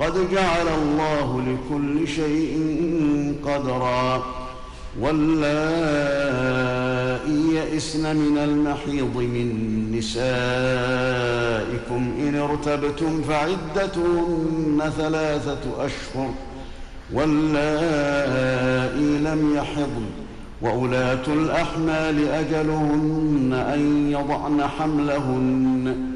قد جعل الله لكل شيء قدرا. واللائي يئسن من المحيض من نسائكم ان ارتبتم فعدتهن ثلاثة اشهر. واللائي لم يحضن. واولاه الاحمال اجلهن ان يضعن حملهن.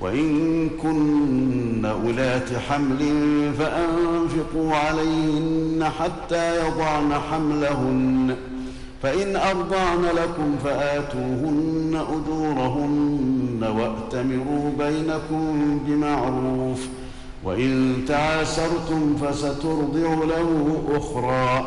وإن كن أولات حمل فأنفقوا عليهن حتى يضعن حملهن. فإن أرضعن لكم فآتوهن أجورهن وأتمروا بينكم بمعروف. وإن تعاسرتم فسترضع له أخرى.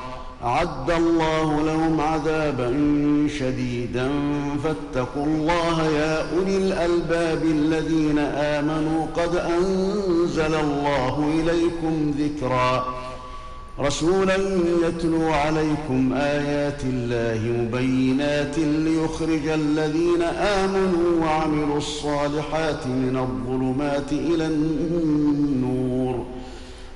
أعد الله لهم عذابا شديدا. فاتقوا الله يا أولي الألباب الذين آمنوا. قد أنزل الله إليكم ذكرا. رسولا يتلو عليكم آيات الله مبينات ليخرج الذين آمنوا وعملوا الصالحات من الظلمات إلى النور.